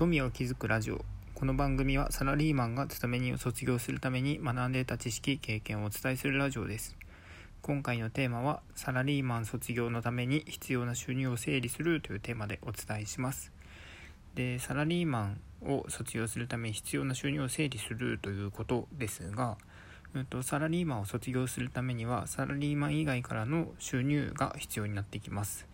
富を築くラジオ。この番組はサラリーマンが勤め人を卒業するために学んでいた知識経験をお伝えするラジオです。今回のテーマはサラリーマン卒業のために必要な収入を整理するというテーマでお伝えします。でサラリーマンを卒業するために必要な収入を整理するということですがうんと、サラリーマンを卒業するためにはサラリーマン以外からの収入が必要になってきます。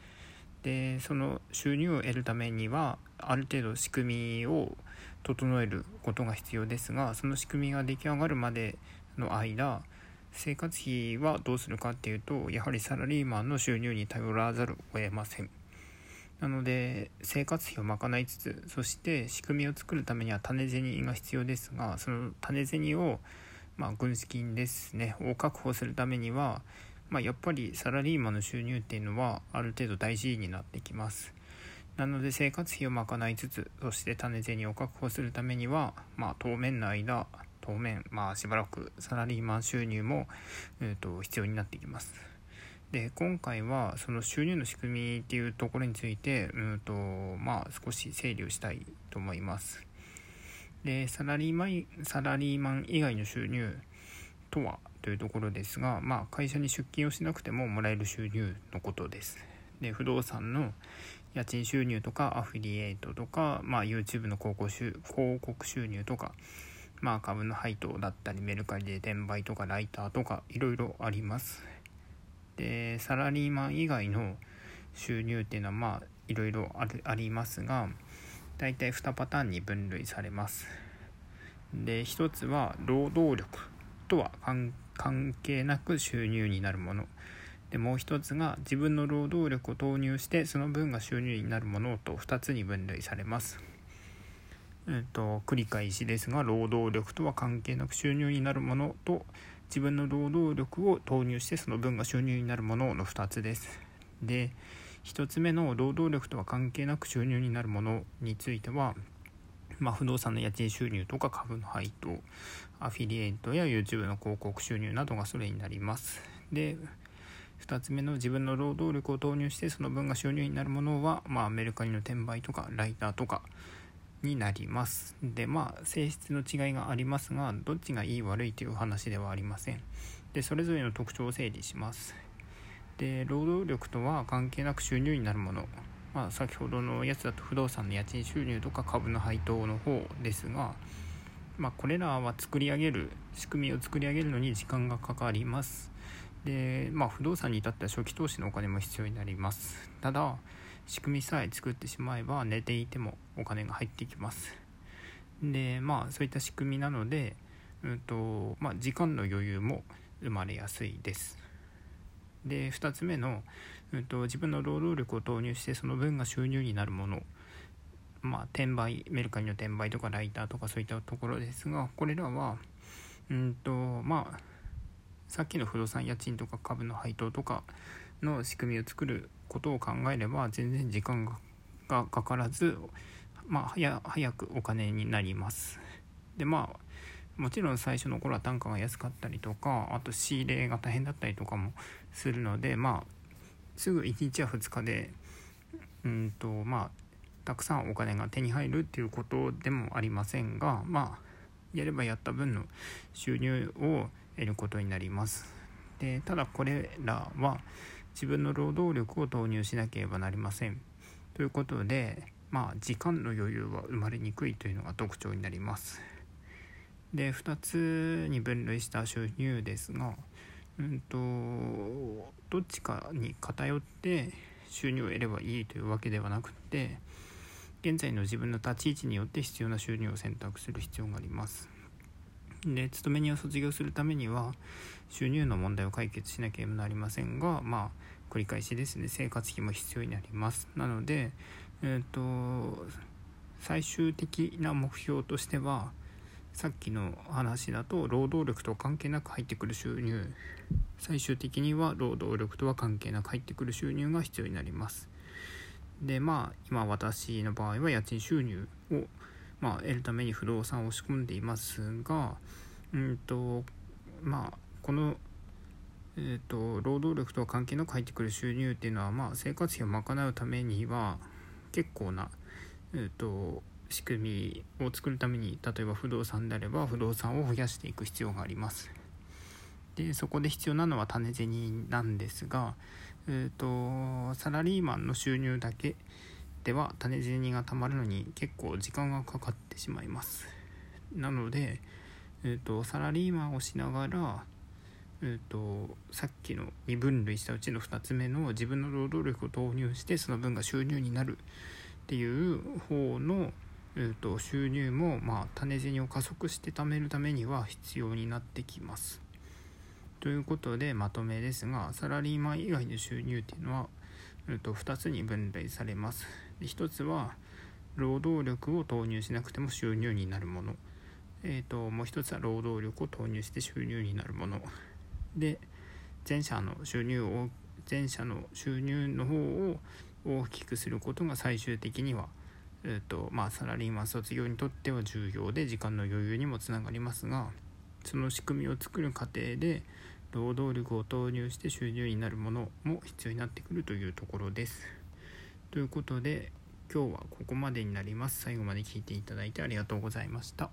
でその収入を得るためにはある程度仕組みを整えることが必要ですがその仕組みが出来上がるまでの間生活費はどうするかっていうとやはりサラリーマンの収入に頼らざるを得ません。なので生活費を賄いつつそして仕組みを作るためには種銭が必要ですがその種銭をまあ軍資金ですねを確保するためにはまあ、やっぱりサラリーマンの収入っていうのはある程度大事になってきます。なので生活費を賄いつつそして種銭を確保するためには、まあ、当面の間当面まあしばらくサラリーマン収入も、えーと、必要になってきます。で今回はその収入の仕組みっていうところについてうんとまあ少し整理をしたいと思います。でサラリーマンサラリーマン以外の収入とはというところですが、まあ、会社に出勤をしなくてももらえる収入のことです。で不動産の家賃収入とかアフィリエイトとか、まあ、YouTube の広告収広告収入とか、まあ、株の配当だったりメルカリで転売とかライターとかいろいろあります。でサラリーマン以外の収入っていうのはまあいろいろありますが大体2パターンに分類されます。で1つは労働力とは関係なく収入になるものでもう一つが自分の労働力を投入してその分が収入になるものと2つに分類されます。えっと、繰り返しですが労働力とは関係なく収入になるものと自分の労働力を投入してその分が収入になるものの2つです。で1つ目の労働力とは関係なく収入になるものについてはまあ、不動産の家賃収入とか株の配当アフィリエイトや YouTube の広告収入などがそれになります。で2つ目の自分の労働力を投入してその分が収入になるものは、まあ、メルカリの転売とかライターとかになります。でまあ性質の違いがありますがどっちがいい悪いという話ではありません。でそれぞれの特徴を整理します。で労働力とは関係なく収入になるもの。まあ、先ほどのやつだと不動産の家賃収入とか株の配当の方ですが、まあ、これらは作り上げる仕組みを作り上げるのに時間がかかります。で、まあ、不動産に至っては初期投資のお金も必要になります。ただ仕組みさえ作ってしまえば寝ていてもお金が入ってきます。でまあそういった仕組みなので、うんとまあ、時間の余裕も生まれやすいです。で2つ目の、うんと、自分の労働力を投入してその分が収入になるものまあ転売メルカリの転売とかライターとかそういったところですがこれらはうんとまあさっきの不動産家賃とか株の配当とかの仕組みを作ることを考えれば全然時間がかからず、まあ、早くお金になります。でまあもちろん最初の頃は単価が安かったりとかあと仕入れが大変だったりとかもするのでまあすぐ1日や2日でうんとまあたくさんお金が手に入るっていうことでもありませんがまあやればやった分の収入を得ることになります。でただこれらは自分の労働力を投入しなければなりません。ということでまあ時間の余裕は生まれにくいというのが特徴になります。で2つに分類した収入ですが、うんと、どっちかに偏って収入を得ればいいというわけではなくて現在の自分の立ち位置によって必要な収入を選択する必要があります。で勤め人を卒業するためには収入の問題を解決しなければなりませんがまあ繰り返しですね生活費も必要になりますなのでえっ、ー、と最終的な目標としてはさっきの話だと労働力と関係なく入ってくる収入最終的には労働力とは関係なく入ってくる収入が必要になります。でまあ今私の場合は家賃収入を、まあ、得るために不動産を仕込んでいますがうんとまあこのえーと、労働力とは関係なく入ってくる収入っていうのは、まあ、生活費を賄うためには結構な、えーと仕組みを作るために例えば不動産であれば不動産を増やしていく必要があります。でそこで必要なのは種銭なんですが、えーと、サラリーマンの収入だけでは種銭がたまるのに結構時間がかかってしまいます。なので、えーと、サラリーマンをしながら、えーと、さっきの2分類したうちの2つ目の自分の労働力を投入してその分が収入になるっていう方の、えー、と収入も、まあ、種銭を加速して貯めるためには必要になってきます。ということでまとめですがサラリーマン以外の収入っていうのは、えー、と2つに分類されます。で1つは労働力を投入しなくても収入になるもの。えーと、もう一つは労働力を投入して収入になるもので前者の収入を前者の収入の方を大きくすることが最終的には、えーとまあ、サラリーマン卒業にとっては重要で時間の余裕にもつながりますがその仕組みを作る過程で労働力を投入して収入になるものも必要になってくるというところです。ということで今日はここまでになります。最後まで聞いていただいてありがとうございました。